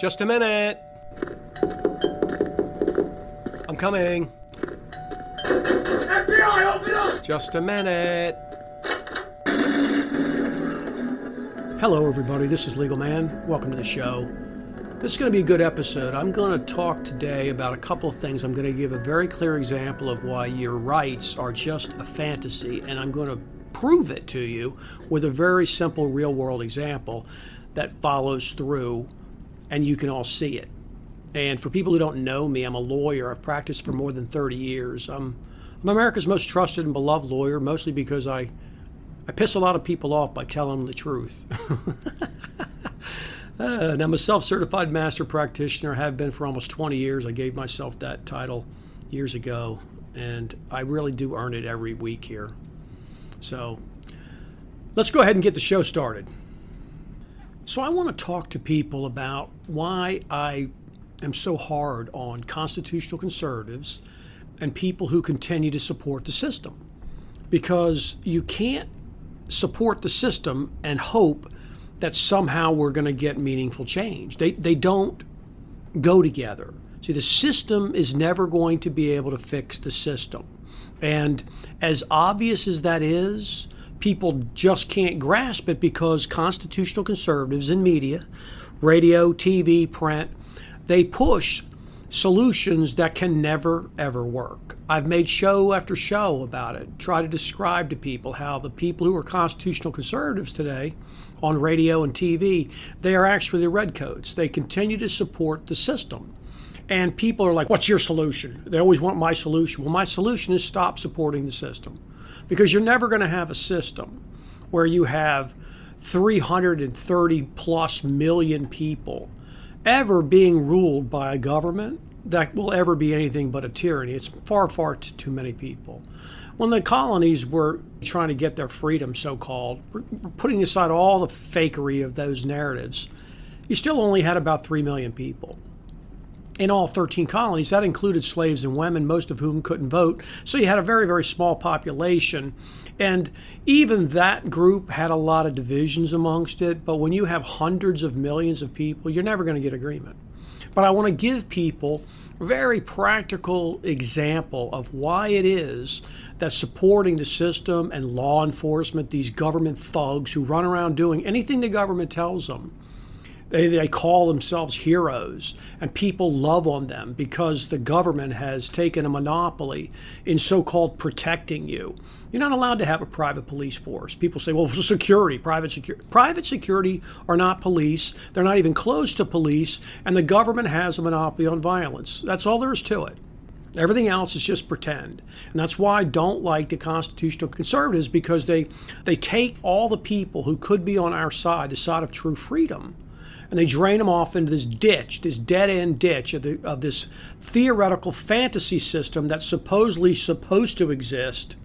Just a minute. I'm coming. FBI, open up! Just a minute. Hello, everybody. This is Legal Man. Welcome to the show. This is going to be a good episode. I'm going to talk today about a couple of things. I'm going to give a very clear example of why your rights are just a fantasy, and I'm going to prove it to you with a very simple real world example that follows through, and you can all see it. And for people who don't know me, I'm a lawyer. I've practiced for more than 30 years. I'm, I'm America's most trusted and beloved lawyer, mostly because I, I piss a lot of people off by telling them the truth. and I'm a self certified master practitioner, have been for almost 20 years. I gave myself that title years ago, and I really do earn it every week here. So let's go ahead and get the show started. So, I want to talk to people about why I am so hard on constitutional conservatives and people who continue to support the system. Because you can't support the system and hope that somehow we're going to get meaningful change. They, they don't go together. See, the system is never going to be able to fix the system. And as obvious as that is, people just can't grasp it because constitutional conservatives in media, radio, TV, print, they push solutions that can never ever work. I've made show after show about it, try to describe to people how the people who are constitutional conservatives today on radio and TV, they are actually the redcoats. They continue to support the system. And people are like, What's your solution? They always want my solution. Well, my solution is stop supporting the system because you're never going to have a system where you have 330 plus million people ever being ruled by a government that will ever be anything but a tyranny. It's far, far too many people. When the colonies were trying to get their freedom, so called, putting aside all the fakery of those narratives, you still only had about 3 million people in all 13 colonies. That included slaves and women, most of whom couldn't vote. So you had a very, very small population. And even that group had a lot of divisions amongst it. But when you have hundreds of millions of people, you're never going to get agreement. But I want to give people a very practical example of why it is that supporting the system and law enforcement, these government thugs who run around doing anything the government tells them, they, they call themselves heroes, and people love on them because the government has taken a monopoly in so called protecting you. You're not allowed to have a private police force. People say, well, security, private security. Private security are not police. They're not even close to police, and the government has a monopoly on violence. That's all there is to it. Everything else is just pretend. And that's why I don't like the constitutional conservatives because they they take all the people who could be on our side, the side of true freedom, and they drain them off into this ditch, this dead end ditch of, the, of this theoretical fantasy system that's supposedly supposed to exist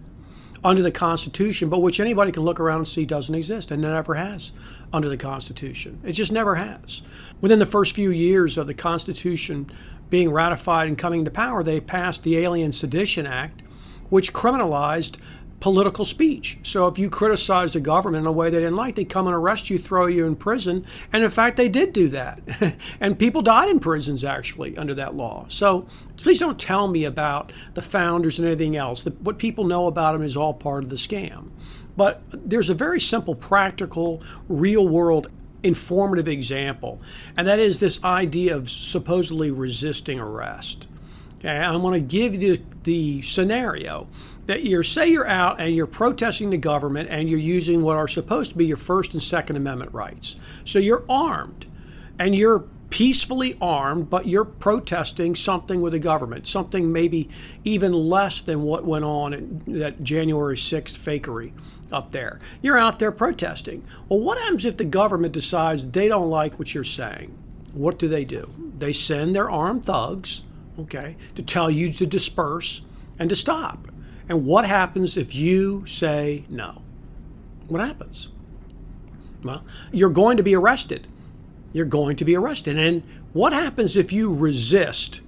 under the Constitution, but which anybody can look around and see doesn't exist and never has under the Constitution. It just never has. Within the first few years of the Constitution being ratified and coming to power, they passed the Alien Sedition Act, which criminalized political speech. So if you criticize the government in a way they didn't like, they come and arrest you, throw you in prison. And in fact, they did do that. and people died in prisons actually under that law. So please don't tell me about the founders and anything else. The, what people know about them is all part of the scam. But there's a very simple, practical, real world informative example, and that is this idea of supposedly resisting arrest. Okay, I'm going to give you the, the scenario that you're say you're out and you're protesting the government and you're using what are supposed to be your first and second amendment rights. So you're armed and you're peacefully armed but you're protesting something with the government something maybe even less than what went on in that january 6th fakery up there. You're out there protesting. Well what happens if the government decides they don't like what you're saying? What do they do? They send their armed thugs okay to tell you to disperse and to stop and what happens if you say no? What happens? Well, you're going to be arrested. You're going to be arrested. And what happens if you resist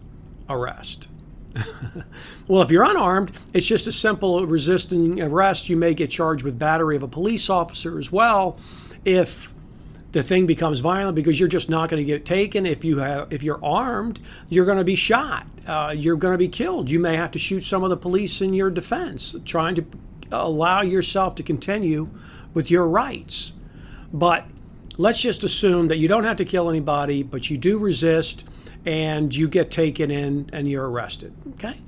arrest? well, if you're unarmed, it's just a simple resisting arrest. You may get charged with battery of a police officer as well if the thing becomes violent because you're just not going to get taken. If you have, if you're armed, you're going to be shot. Uh, you're going to be killed. You may have to shoot some of the police in your defense, trying to allow yourself to continue with your rights. But let's just assume that you don't have to kill anybody, but you do resist and you get taken in and you're arrested. Okay?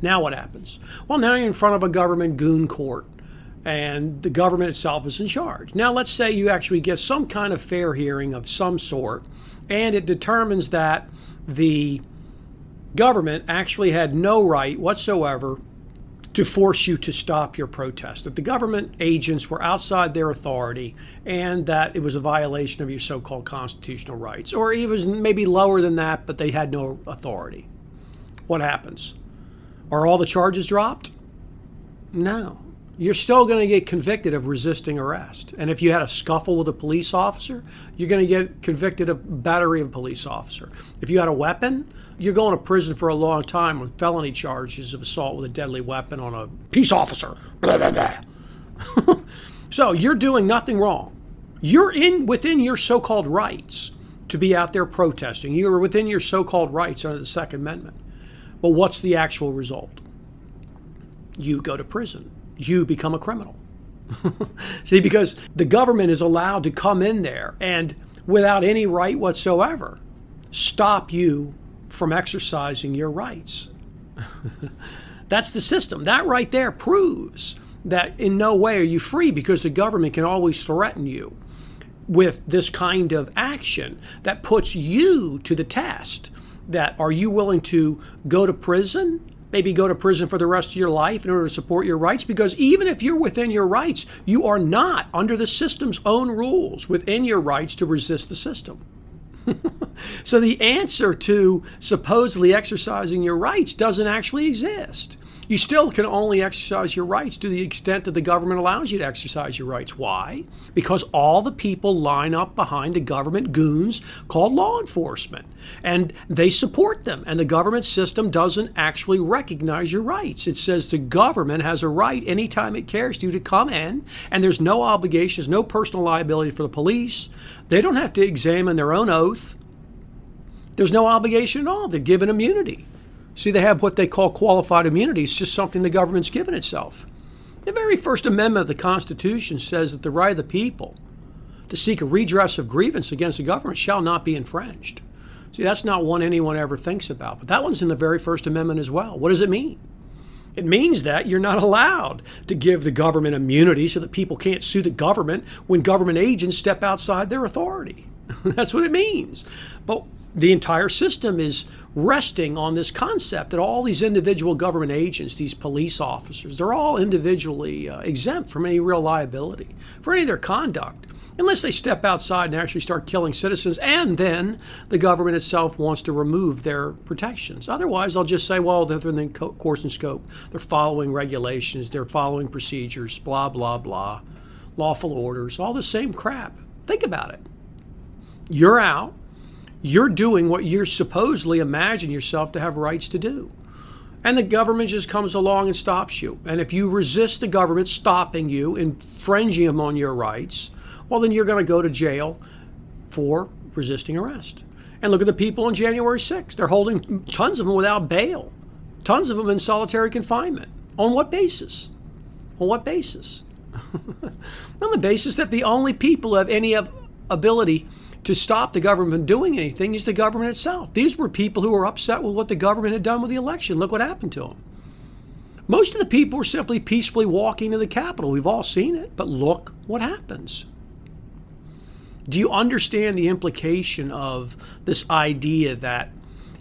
Now what happens? Well, now you're in front of a government goon court and the government itself is in charge. Now, let's say you actually get some kind of fair hearing of some sort and it determines that the government actually had no right whatsoever to force you to stop your protest, that the government agents were outside their authority and that it was a violation of your so called constitutional rights, or even maybe lower than that, but they had no authority. What happens? Are all the charges dropped? No. You're still going to get convicted of resisting arrest. And if you had a scuffle with a police officer, you're going to get convicted of battery of a police officer. If you had a weapon, you're going to prison for a long time with felony charges of assault with a deadly weapon on a peace officer. so you're doing nothing wrong. You're in within your so-called rights to be out there protesting. You're within your so-called rights under the Second Amendment. But what's the actual result? You go to prison. You become a criminal. See, because the government is allowed to come in there and without any right whatsoever stop you from exercising your rights. That's the system. That right there proves that in no way are you free because the government can always threaten you with this kind of action that puts you to the test. That are you willing to go to prison? Maybe go to prison for the rest of your life in order to support your rights? Because even if you're within your rights, you are not under the system's own rules within your rights to resist the system. so the answer to supposedly exercising your rights doesn't actually exist. You still can only exercise your rights to the extent that the government allows you to exercise your rights. Why? Because all the people line up behind the government goons called law enforcement and they support them. And the government system doesn't actually recognize your rights. It says the government has a right anytime it cares to to come in, and there's no obligations, no personal liability for the police. They don't have to examine their own oath. There's no obligation at all. They're given immunity. See, they have what they call qualified immunity. It's just something the government's given itself. The very First Amendment of the Constitution says that the right of the people to seek a redress of grievance against the government shall not be infringed. See, that's not one anyone ever thinks about, but that one's in the very First Amendment as well. What does it mean? It means that you're not allowed to give the government immunity so that people can't sue the government when government agents step outside their authority. That's what it means. But the entire system is resting on this concept that all these individual government agents, these police officers, they're all individually uh, exempt from any real liability for any of their conduct unless they step outside and actually start killing citizens, and then the government itself wants to remove their protections. Otherwise, they'll just say, well, they're in the course and scope. They're following regulations, they're following procedures, blah, blah, blah, lawful orders, all the same crap. Think about it. You're out. You're doing what you're supposedly imagine yourself to have rights to do. And the government just comes along and stops you. And if you resist the government stopping you, infringing them on your rights, well, then you're going to go to jail for resisting arrest. And look at the people on January 6th. They're holding tons of them without bail, tons of them in solitary confinement. On what basis? On what basis? on the basis that the only people who have any ability to stop the government doing anything is the government itself. These were people who were upset with what the government had done with the election. Look what happened to them. Most of the people were simply peacefully walking to the Capitol. We've all seen it, but look what happens. Do you understand the implication of this idea that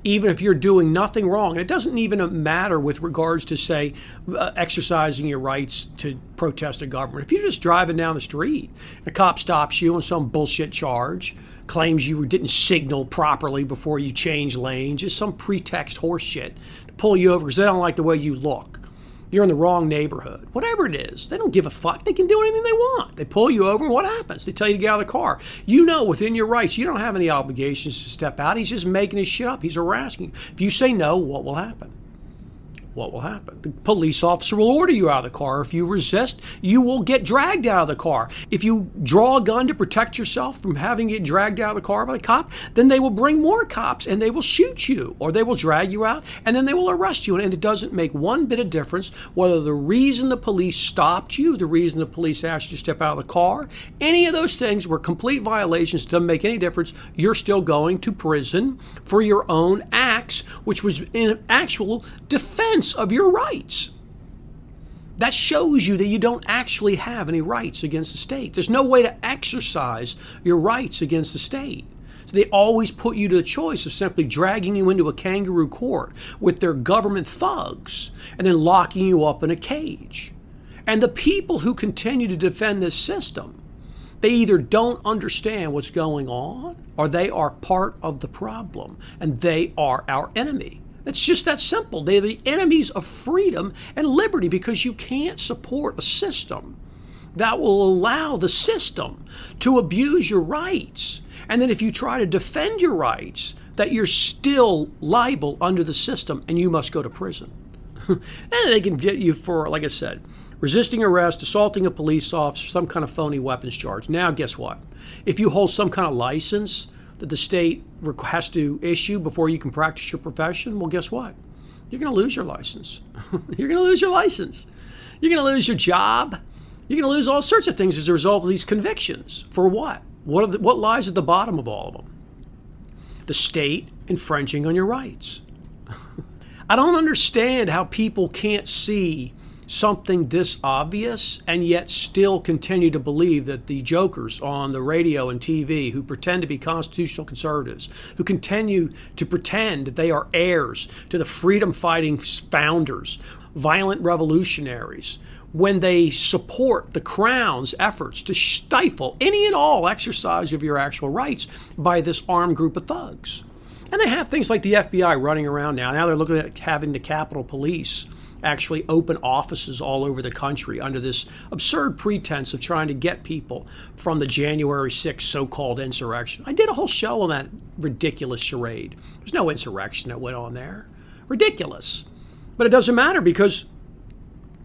even if you're doing nothing wrong, and it doesn't even matter with regards to, say, uh, exercising your rights to protest a government. If you're just driving down the street, a cop stops you on some bullshit charge, claims you didn't signal properly before you change lanes, just some pretext horseshit to pull you over because they don't like the way you look you're in the wrong neighborhood. Whatever it is, they don't give a fuck. They can do anything they want. They pull you over, and what happens? They tell you to get out of the car. You know within your rights, you don't have any obligations to step out. He's just making his shit up. He's harassing you. If you say no, what will happen? What will happen? The police officer will order you out of the car. If you resist, you will get dragged out of the car. If you draw a gun to protect yourself from having it dragged out of the car by the cop, then they will bring more cops and they will shoot you or they will drag you out and then they will arrest you. And it doesn't make one bit of difference whether the reason the police stopped you, the reason the police asked you to step out of the car, any of those things were complete violations. Doesn't make any difference. You're still going to prison for your own acts, which was in actual defense of your rights. That shows you that you don't actually have any rights against the state. There's no way to exercise your rights against the state. So they always put you to the choice of simply dragging you into a kangaroo court with their government thugs and then locking you up in a cage. And the people who continue to defend this system, they either don't understand what's going on or they are part of the problem and they are our enemy. It's just that simple. They're the enemies of freedom and liberty because you can't support a system that will allow the system to abuse your rights. And then if you try to defend your rights, that you're still liable under the system and you must go to prison. and they can get you for, like I said, resisting arrest, assaulting a police officer, some kind of phony weapons charge. Now, guess what? If you hold some kind of license, that the state has to issue before you can practice your profession, well, guess what? You're going to lose your license. You're going to lose your license. You're going to lose your job. You're going to lose all sorts of things as a result of these convictions. For what? What, the, what lies at the bottom of all of them? The state infringing on your rights. I don't understand how people can't see something this obvious and yet still continue to believe that the jokers on the radio and TV who pretend to be constitutional conservatives, who continue to pretend they are heirs to the freedom fighting founders, violent revolutionaries, when they support the Crown's efforts to stifle any and all exercise of your actual rights by this armed group of thugs. And they have things like the FBI running around now. Now they're looking at having the Capitol Police actually open offices all over the country under this absurd pretense of trying to get people from the January 6th so called insurrection. I did a whole show on that ridiculous charade. There's no insurrection that went on there. Ridiculous. But it doesn't matter because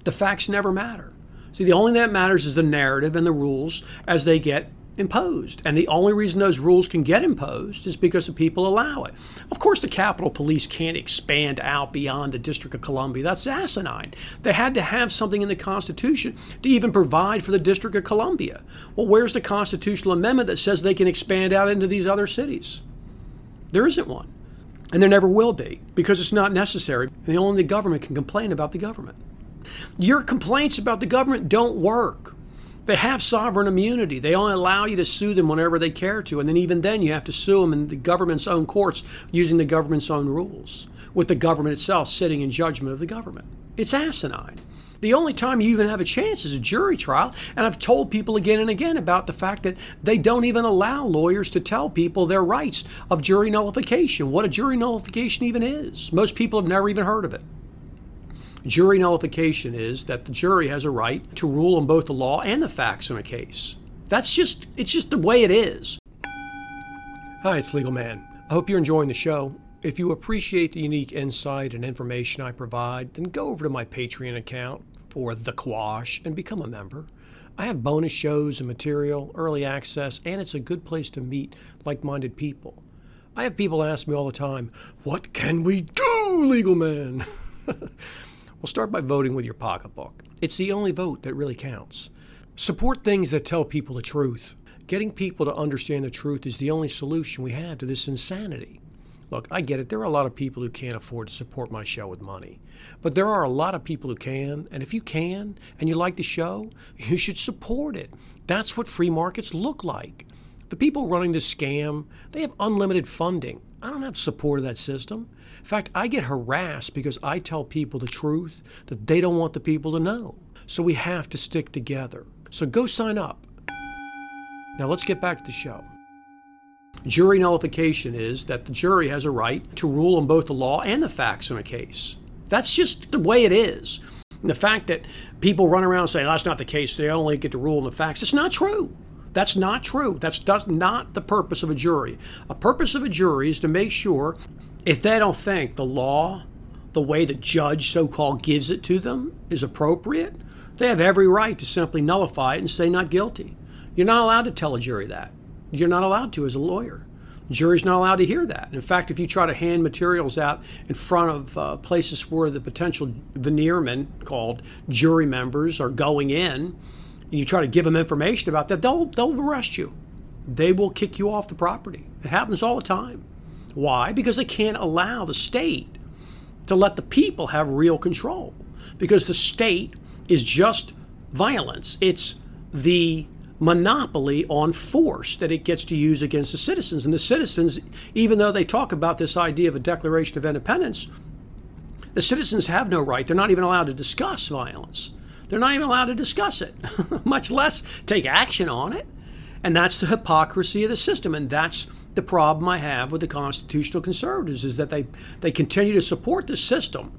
the facts never matter. See, the only thing that matters is the narrative and the rules as they get imposed. And the only reason those rules can get imposed is because the people allow it. Of course, the Capitol Police can't expand out beyond the District of Columbia. That's asinine. They had to have something in the Constitution to even provide for the District of Columbia. Well, where's the constitutional amendment that says they can expand out into these other cities? There isn't one. And there never will be because it's not necessary. And only the government can complain about the government. Your complaints about the government don't work. They have sovereign immunity. They only allow you to sue them whenever they care to. And then, even then, you have to sue them in the government's own courts using the government's own rules, with the government itself sitting in judgment of the government. It's asinine. The only time you even have a chance is a jury trial. And I've told people again and again about the fact that they don't even allow lawyers to tell people their rights of jury nullification, what a jury nullification even is. Most people have never even heard of it. Jury nullification is that the jury has a right to rule on both the law and the facts in a case. That's just it's just the way it is. Hi, it's Legal Man. I hope you're enjoying the show. If you appreciate the unique insight and information I provide, then go over to my Patreon account for The Quash and become a member. I have bonus shows and material, early access, and it's a good place to meet like minded people. I have people ask me all the time, What can we do, legal man? Well, start by voting with your pocketbook. It's the only vote that really counts. Support things that tell people the truth. Getting people to understand the truth is the only solution we have to this insanity. Look, I get it. There are a lot of people who can't afford to support my show with money. But there are a lot of people who can. And if you can and you like the show, you should support it. That's what free markets look like. The people running this scam, they have unlimited funding. I don't have support of that system. In fact, I get harassed because I tell people the truth that they don't want the people to know. So we have to stick together. So go sign up. Now let's get back to the show. Jury nullification is that the jury has a right to rule on both the law and the facts in a case. That's just the way it is. And the fact that people run around saying oh, that's not the case, they only get to rule on the facts, it's not true. That's not true. That's, that's not the purpose of a jury. A purpose of a jury is to make sure if they don't think the law, the way the judge so called gives it to them is appropriate, they have every right to simply nullify it and say not guilty. You're not allowed to tell a jury that. You're not allowed to as a lawyer. The jury's not allowed to hear that. In fact, if you try to hand materials out in front of uh, places where the potential veniremen, called jury members, are going in, and you try to give them information about that, they'll, they'll arrest you. They will kick you off the property. It happens all the time. Why? Because they can't allow the state to let the people have real control. Because the state is just violence. It's the monopoly on force that it gets to use against the citizens. And the citizens, even though they talk about this idea of a Declaration of Independence, the citizens have no right. They're not even allowed to discuss violence. They're not even allowed to discuss it, much less take action on it. And that's the hypocrisy of the system. And that's the problem I have with the constitutional conservatives is that they, they continue to support the system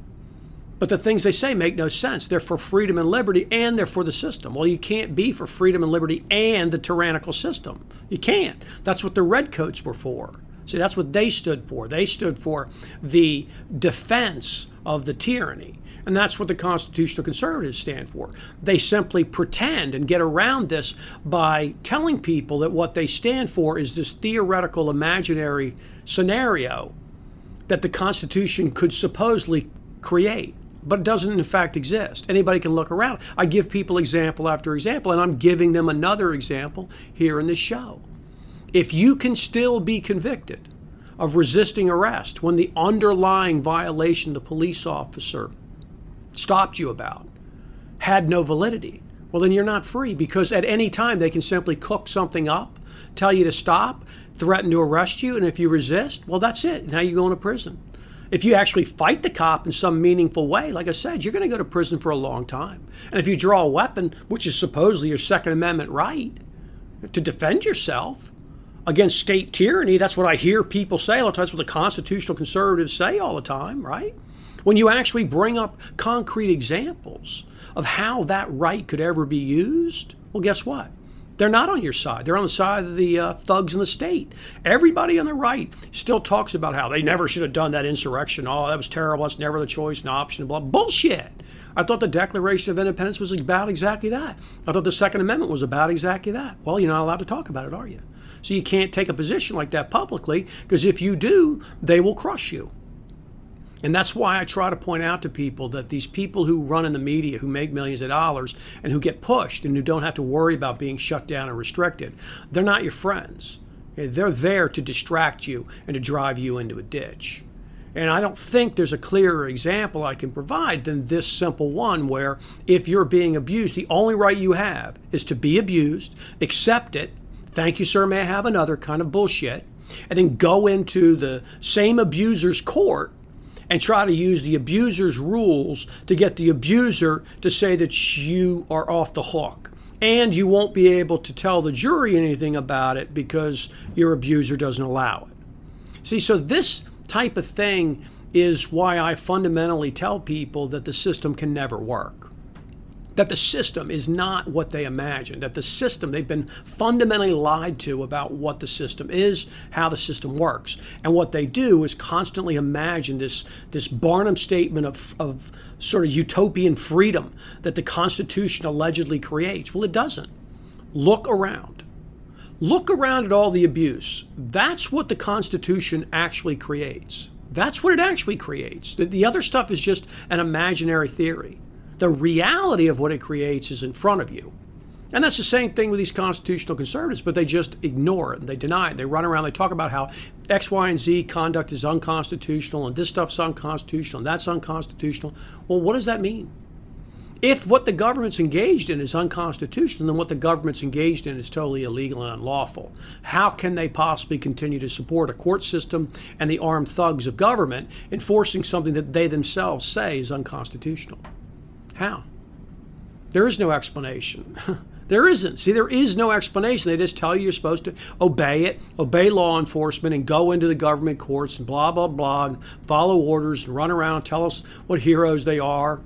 but the things they say make no sense. They're for freedom and liberty and they're for the system. Well, you can't be for freedom and liberty and the tyrannical system. You can't. That's what the redcoats were for. See, that's what they stood for. They stood for the defense of the tyranny. And that's what the constitutional conservatives stand for. They simply pretend and get around this by telling people that what they stand for is this theoretical, imaginary scenario that the Constitution could supposedly create but it doesn't in fact exist. Anybody can look around. I give people example after example, and I'm giving them another example here in this show. If you can still be convicted of resisting arrest when the underlying violation the police officer stopped you about had no validity, well, then you're not free because at any time they can simply cook something up, tell you to stop, threaten to arrest you, and if you resist, well, that's it. Now you're going to prison. If you actually fight the cop in some meaningful way, like I said, you're going to go to prison for a long time. And if you draw a weapon, which is supposedly your Second Amendment right to defend yourself against state tyranny, that's what I hear people say all the time. That's what the constitutional conservatives say all the time, right? When you actually bring up concrete examples of how that right could ever be used, well, guess what? They're not on your side. They're on the side of the uh, thugs in the state. Everybody on the right still talks about how they never should have done that insurrection. Oh, that was terrible. It's never the choice and option. Blah bullshit. I thought the Declaration of Independence was about exactly that. I thought the Second Amendment was about exactly that. Well, you're not allowed to talk about it, are you? So you can't take a position like that publicly because if you do, they will crush you. And that's why I try to point out to people that these people who run in the media, who make millions of dollars, and who get pushed and who don't have to worry about being shut down or restricted, they're not your friends. Eh, they're there to distract you and to drive you into a ditch. And I don't think there's a clearer example I can provide than this simple one where if you're being abused, the only right you have is to be abused, accept it, thank you, sir, may I have another kind of bullshit, and then go into the same abuser's court and try to use the abuser's rules to get the abuser to say that you are off the hook. And you won't be able to tell the jury anything about it because your abuser doesn't allow it. See, so this type of thing is why I fundamentally tell people that the system can never work that the system is not what they imagine, that the system, they've been fundamentally lied to about what the system is, how the system works. And what they do is constantly imagine this, this Barnum statement of, of sort of utopian freedom that the Constitution allegedly creates. Well, it doesn't. Look around. Look around at all the abuse. That's what the Constitution actually creates. That's what it actually creates. The, the other stuff is just an imaginary theory. The reality of what it creates is in front of you. And that's the same thing with these constitutional conservatives, but they just ignore it they deny it. They run around, they talk about how X, Y, and Z conduct is unconstitutional and this stuff's unconstitutional and that's unconstitutional. Well, what does that mean? If what the government's engaged in is unconstitutional, then what the government's engaged in is totally illegal and unlawful. How can they possibly continue to support a court system and the armed thugs of government enforcing something that they themselves say is unconstitutional? How? There is no explanation. there isn't. See, there is no explanation. They just tell you you're supposed to obey it, obey law enforcement, and go into the government courts and blah, blah, blah, and follow orders and run around and tell us what heroes they are.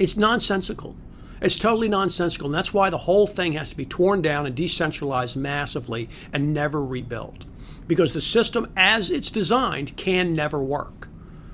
It's nonsensical. It's totally nonsensical. And that's why the whole thing has to be torn down and decentralized massively and never rebuilt. Because the system, as it's designed, can never work.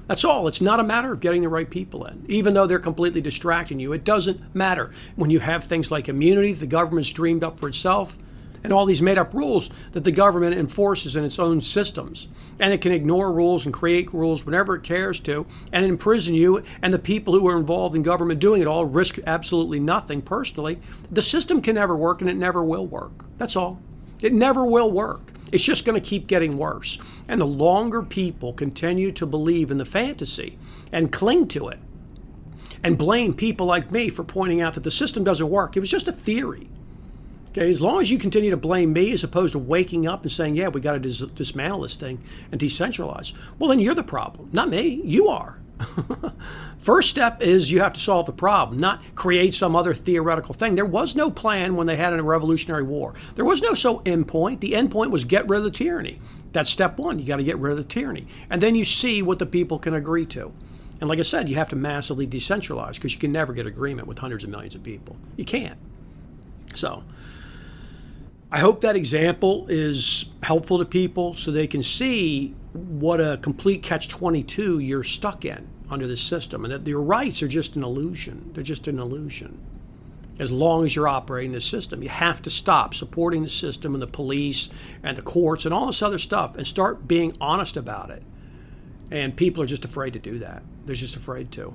That's all. It's not a matter of getting the right people in, even though they're completely distracting you. It doesn't matter. When you have things like immunity, the government's dreamed up for itself, and all these made up rules that the government enforces in its own systems. And it can ignore rules and create rules whenever it cares to and imprison you and the people who are involved in government doing it all risk absolutely nothing personally. The system can never work and it never will work. That's all. It never will work. It's just going to keep getting worse. And the longer people continue to believe in the fantasy and cling to it and blame people like me for pointing out that the system doesn't work, it was just a theory. Okay, as long as you continue to blame me as opposed to waking up and saying, yeah, we got to dis- dismantle this thing and decentralize, well, then you're the problem, not me. You are. First step is you have to solve the problem, not create some other theoretical thing. There was no plan when they had a revolutionary war. There was no so end point. The end point was get rid of the tyranny. That's step one. You got to get rid of the tyranny. And then you see what the people can agree to. And like I said, you have to massively decentralize because you can never get agreement with hundreds of millions of people. You can't. So I hope that example is helpful to people so they can see what a complete catch 22 you're stuck in under this system and that your rights are just an illusion. They're just an illusion. As long as you're operating the system, you have to stop supporting the system and the police and the courts and all this other stuff and start being honest about it. And people are just afraid to do that. They're just afraid to.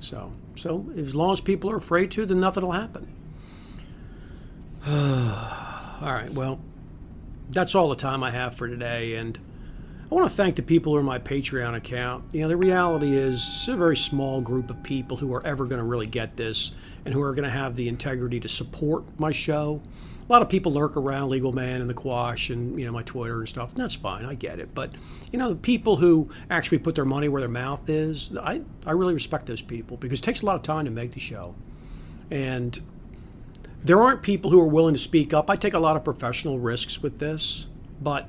So, so as long as people are afraid to, then nothing will happen. All right, well, that's all the time I have for today. And I want to thank the people who are my Patreon account. You know, the reality is it's a very small group of people who are ever going to really get this and who are going to have the integrity to support my show. A lot of people lurk around Legal Man and the Quash and, you know, my Twitter and stuff. And that's fine. I get it. But, you know, the people who actually put their money where their mouth is, I, I really respect those people because it takes a lot of time to make the show. And there aren't people who are willing to speak up. I take a lot of professional risks with this, but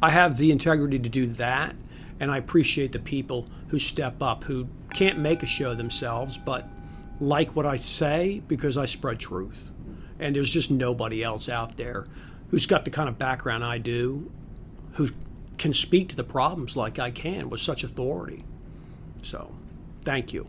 I have the integrity to do that. And I appreciate the people who step up, who can't make a show themselves, but like what I say because I spread truth. And there's just nobody else out there who's got the kind of background I do, who can speak to the problems like I can with such authority. So, thank you.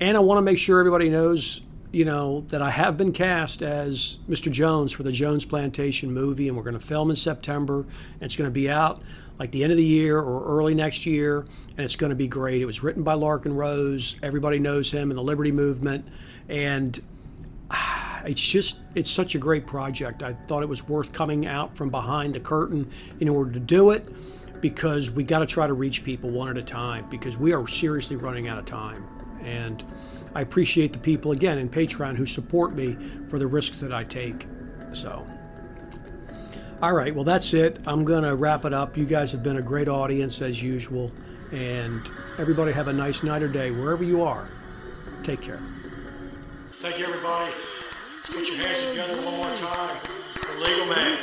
And I want to make sure everybody knows you know, that I have been cast as Mr. Jones for the Jones Plantation movie, and we're going to film in September. And it's going to be out like the end of the year or early next year, and it's going to be great. It was written by Larken Rose. Everybody knows him in the Liberty Movement, and ah, it's just it's such a great project. I thought it was worth coming out from behind the curtain in order to do it because we got to try to reach people one at a time because we are seriously running out of time and I appreciate the people again in Patreon who support me for the risks that I take. So, all right, well, that's it. I'm going to wrap it up. You guys have been a great audience as usual. And everybody have a nice night or day wherever you are. Take care. Thank you, everybody. Let's put your hands together one more time for Legal Man.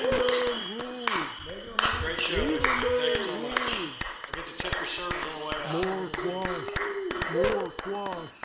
Great show. Thanks so much. I get to tip your servers on the way out. More quash. More quash. Mega Man.